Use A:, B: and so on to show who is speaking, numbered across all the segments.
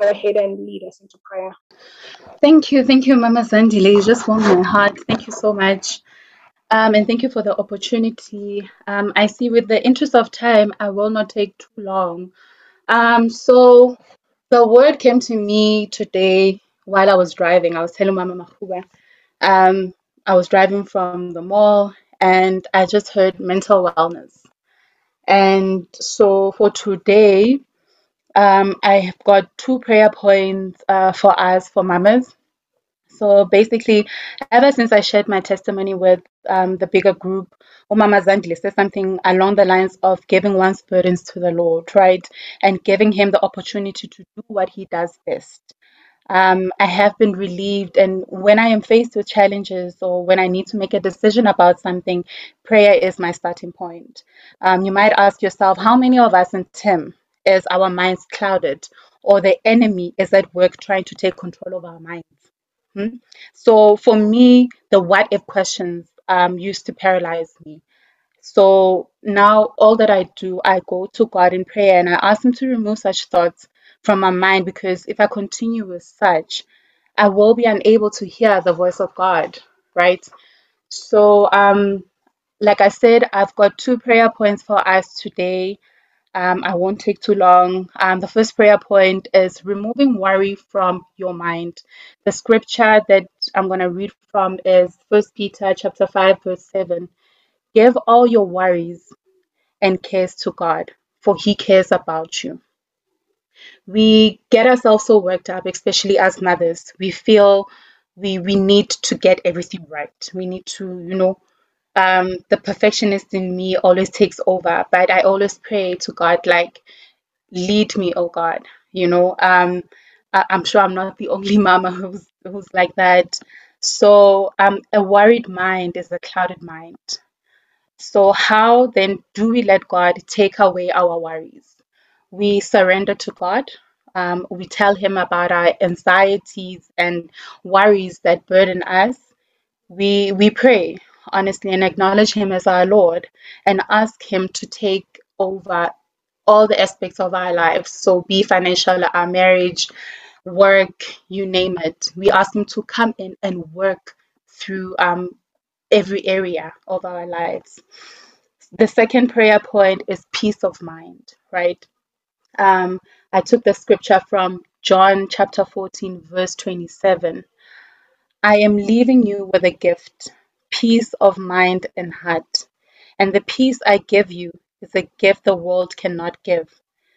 A: go ahead and lead us into prayer.
B: Thank you. Thank you, Mama Zandile. You just warmed my heart. Thank you so much. Um, and thank you for the opportunity. Um, I see with the interest of time, I will not take too long. Um, so the word came to me today while I was driving. I was telling Mama Mahuba, um, I was driving from the mall and I just heard mental wellness. And so for today, um, I have got two prayer points uh, for us, for mamas. So basically, ever since I shared my testimony with um, the bigger group, Umama Zandile said something along the lines of giving one's burdens to the Lord, right? And giving Him the opportunity to do what He does best. Um, I have been relieved, and when I am faced with challenges or when I need to make a decision about something, prayer is my starting point. Um, you might ask yourself, how many of us in Tim is our minds clouded, or the enemy is at work trying to take control of our minds? Hmm? So for me, the what if questions um, used to paralyze me. So now all that I do, I go to God in prayer and I ask Him to remove such thoughts from my mind because if I continue with such, I will be unable to hear the voice of God, right? So, um, like I said, I've got two prayer points for us today. Um, I won't take too long. Um, the first prayer point is removing worry from your mind. The scripture that I'm going to read from is First Peter chapter 5 verse 7. Give all your worries and cares to God, for he cares about you. We get ourselves so worked up, especially as mothers. We feel we we need to get everything right. We need to, you know, um, the perfectionist in me always takes over, but I always pray to God, like, lead me, oh God. You know, um, I, I'm sure I'm not the only mama who's who's like that. So, um, a worried mind is a clouded mind. So, how then do we let God take away our worries? We surrender to God. Um, we tell Him about our anxieties and worries that burden us. We we pray honestly and acknowledge Him as our Lord and ask Him to take over all the aspects of our lives. So, be financial, our marriage, work, you name it. We ask Him to come in and work through um, every area of our lives. The second prayer point is peace of mind, right? Um, I took the scripture from John chapter 14, verse 27. I am leaving you with a gift, peace of mind and heart. And the peace I give you is a gift the world cannot give.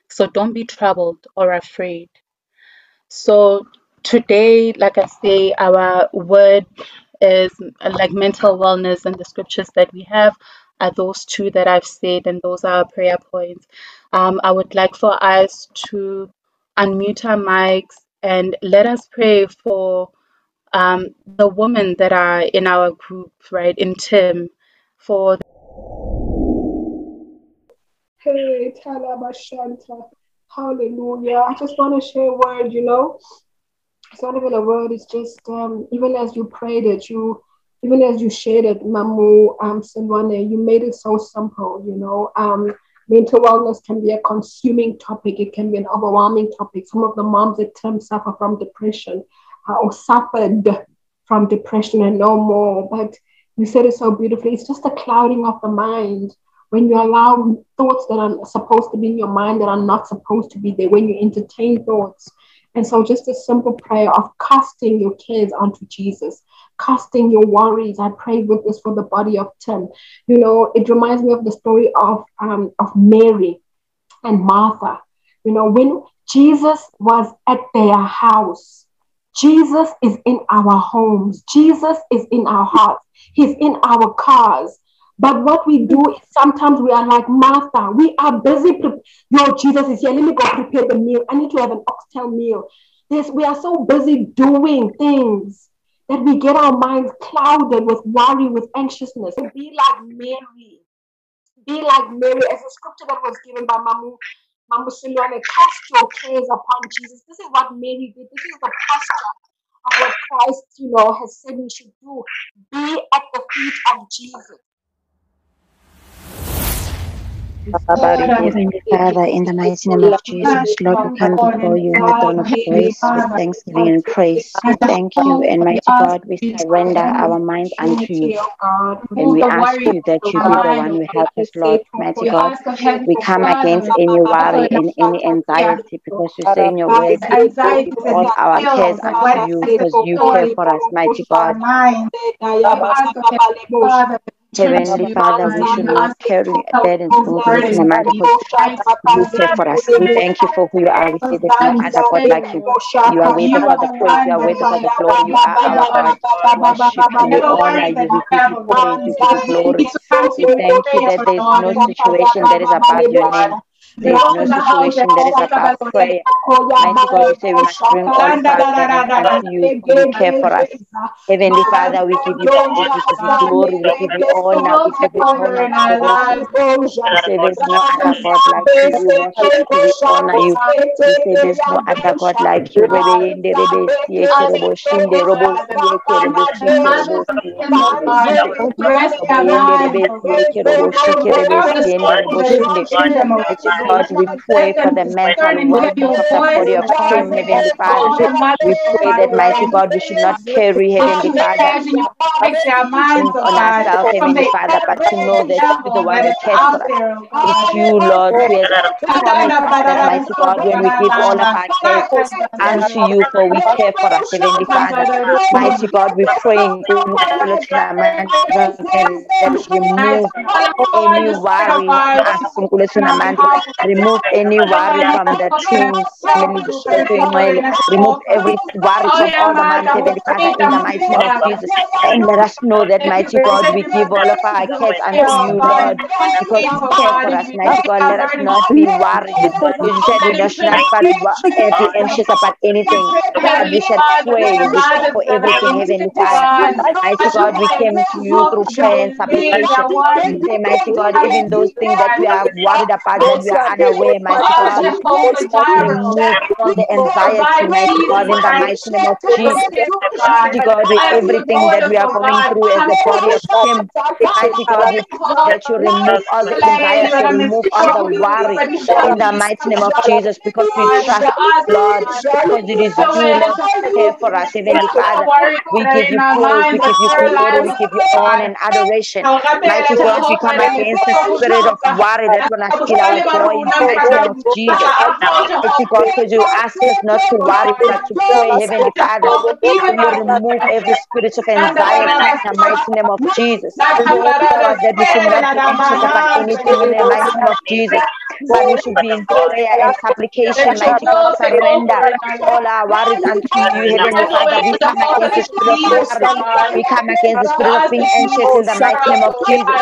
B: So don't be troubled or afraid. So today, like I say, our word is like mental wellness and the scriptures that we have are those two that I've said, and those are our prayer points. Um, I would like for us to unmute our mics and let us pray for um, the women that are in our group, right, in TIM, for
A: Hey. Hallelujah. I just want to share a word, you know. It's not even a word, it's just um, even as you prayed it, you even as you shared it, Mamu um Silwane, you made it so simple, you know. Um mental wellness can be a consuming topic, it can be an overwhelming topic. Some of the moms at term suffer from depression or suffered from depression and no more. But you said it so beautifully. It's just a clouding of the mind when you allow thoughts that are supposed to be in your mind that are not supposed to be there, when you entertain thoughts. And so, just a simple prayer of casting your cares onto Jesus, casting your worries. I pray with this for the body of Tim. You know, it reminds me of the story of um, of Mary and Martha. You know, when Jesus was at their house, Jesus is in our homes, Jesus is in our hearts, He's in our cars. But what we do is sometimes we are like Martha. We are busy. Pre- Yo, Jesus is here. Let me go prepare the meal. I need to have an oxtail meal. This we are so busy doing things that we get our minds clouded with worry, with anxiousness. Be like Mary. Be like Mary, as a scripture that was given by Mamu. Mamu Silwane, cast your cares upon Jesus. This is what Mary did. This is the posture of what Christ, you know, has said we should do. Be at the feet of Jesus.
C: Father, in the mighty name of Jesus, Lord, we come before you in the throne of grace with thanksgiving and praise. We thank you, and mighty God, we surrender our mind unto you. And we ask you that you be the one who help us, Lord, mighty God. We come against any worry and any anxiety because you say in your word, all our cares unto you because you care for us, mighty God. Heavenly Father, we should not carry burdens oh moving in a man because you care for us. We thank you for who you are. We say there's no other God like you. You are worthy for the praise, you are worthy for the glory. You are our God. We worship you, we honor you, we give you praise, we give you glory. We thank you that there is no situation that is above your name. There is no situation that is prayer. God, you all our you, care for us. Heavenly Father, we give you you glory, we give you honor, we give you honor, adoration. We say there's no other God like you. We say there's no other God like you. Siye kerebe shi kerobo siye kerebe shinde. Robo yende rebe siye kerobo shi kerebe siye robo shinde. Mighty God, we pray for the mental wellness of the body of Tim, Heavenly Father. We pray that, mighty God, we should not carry, Heavenly Father, on ourselves, Heavenly Father, but to know that you're the one who cares for us. It's you, Lord, who has promised that, mighty God, when we give all of our cares unto you, for we care for us, Heavenly Father. Mighty God, we pray in that remove any worry us remove any worry from the twins remove every worry from all the man heavenly father in the mighty name of jesus. And let us know that mighty god we give all of our cares unto you lord because you care for us mighty god. Let us not be worried. You said we should not be anxious about anything but we should pray for everything heavenly father. Mighty god we came to you through prayer and supplication. Mighty god even those things that we are worried about that we are unaware mighty god remove all the anxiety mighty god in the mighty name of jesus. Mighty god. With everything that we are going through as the body of him mighty god that you remove all the anxiety remove all the worry in the mighty name of jesus because we trust lord because it is you lord care for us. heavenly father we give you praise we give you glory we give you honor and adoration. Mighty god we come against the spirit of worry that will not steal our joy in the name of jesus mighty god because you ask us not to worry but to pray heavenly father. You remove every spirit of anxiety in the mighty name of jesus. That we should not be anxious about anything in the mighty name of jesus. But we should be in prayer and supplication mighty god surrender all our worries unto you heavenly father. We come against the spirit of worry we come against the spirit of being anxious in the mighty name of jesus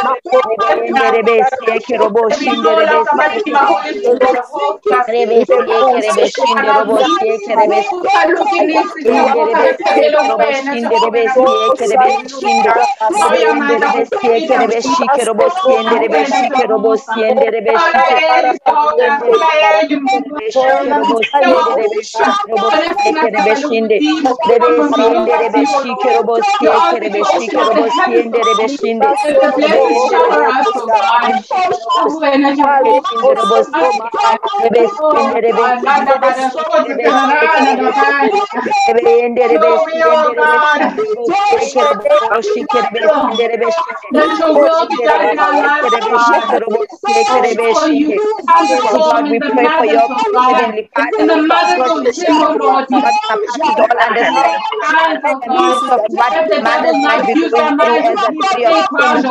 C: Rebesinde, God, we pray for your heavenly Father.
D: In the mother's womb, Lord,
C: God, surpasses all understanding. Regardless of what mothers might be going through as a tree of God,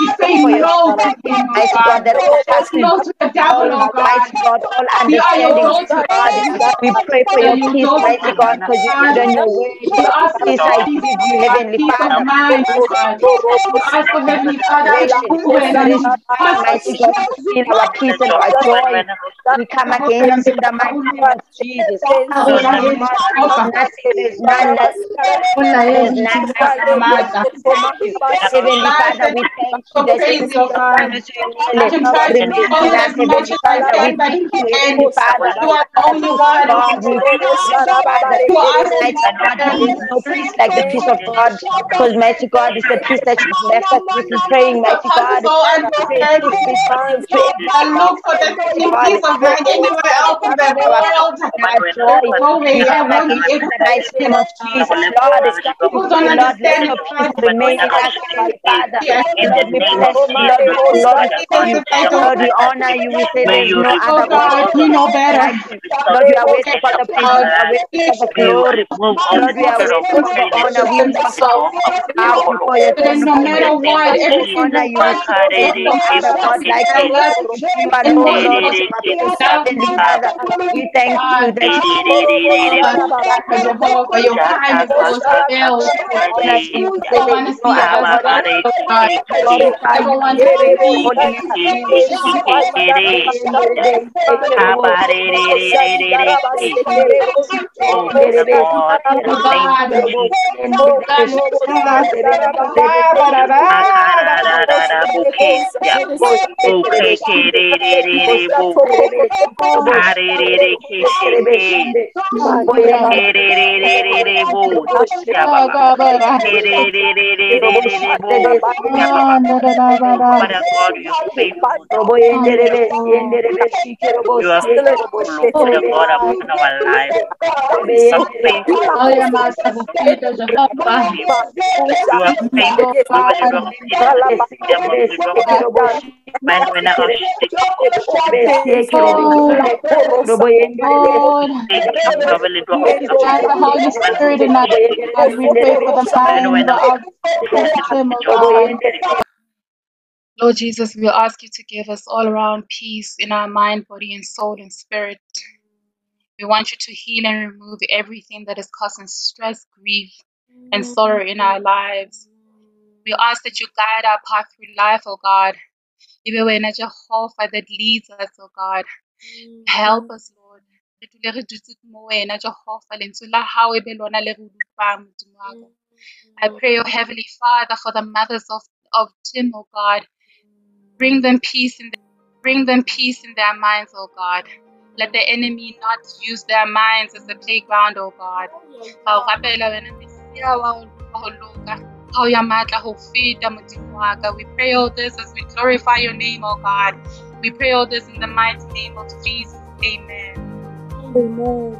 D: we say no to him,
C: mighty God, that surpasses
D: no to the devil, oh God.
C: God, all understanding, God. We pray for your peace, mighty God, because you on your word, peace I give you, heavenly Father.
D: We ask for Heavenly Father, proven
C: that is
D: and
C: mighty God, to steal our peace and our joy. We come against in the mighty name of Jesus. Nothing, there's none that there's none. Heavenly Father, we thank you that you
D: praise your God.
C: remain us, Heavenly Father. We thank you, Heavenly Father.
D: You are the only one.
C: God, we thank you, Father.
D: You are
C: Mighty God, there is no peace like the peace of God. Because, mighty God, is the peace that you've left us with. We're praying, mighty God.
D: So understand. I look for the same peace of mind anywhere else in the world.
C: My joy.
D: No way, I won't be
C: In
D: able
C: the mighty name of Jesus, Lord,
D: People don't
C: Lord, let
D: understand
C: your peace remain in us, my Father.
D: Yes.
C: Lord, we bless you, Lord, we glorify you. Lord, we honor you. We say there's no other
D: God, we know better.
C: like you. Lord, we are waiting for the praise. We are waiting for the glory. Lord, we are waiting for the honor. We must bow before your
D: But no matter what, everything
C: honor
D: will
C: you.
D: work
C: There's no God like you. You alone, Lord. Heavenly Father, we thank you that
D: for Jehovah, your kindness was filled.
C: honor you.
D: I don't want to see it as God, God.
C: Glorify
D: I
C: you.
D: Don't want to see
C: Holy name.
E: Oh, God,
D: Oh God,
E: Father God, you're faithful. You are faithful, Lord God, upon our lives. You are faithful.
D: Oh, your mouth has a feet of Jehovah.
E: You are faithful.
D: Oh God,
E: Mama liba kusita kusita mama liba kusita. Mana mana oshite.
D: oh Lord,
E: Thank you, Baba liba
D: as the
E: kusita.
D: Holy
E: Mana
D: Spirit in us, God, we pray for the
E: mana
D: mind
E: mana
D: of Him, oh God.
B: Lord Jesus, we ask you to give us all around peace in our mind, body, and soul and spirit. We want you to heal and remove everything that is causing stress, grief, and sorrow in our lives. We ask that you guide our path through life, oh God. Ibe wena Jehovah that leads us, oh God. Help us, Lord. I pray, oh Heavenly Father, for the mothers of, of Tim, oh God. Bring them peace in bring them peace in their minds, oh God. Let the enemy not use their minds as a playground, oh God. O o ka. We pray all this as we glorify your name, oh God. We pray all this in the mighty name of Jesus. Amen.
A: Amen.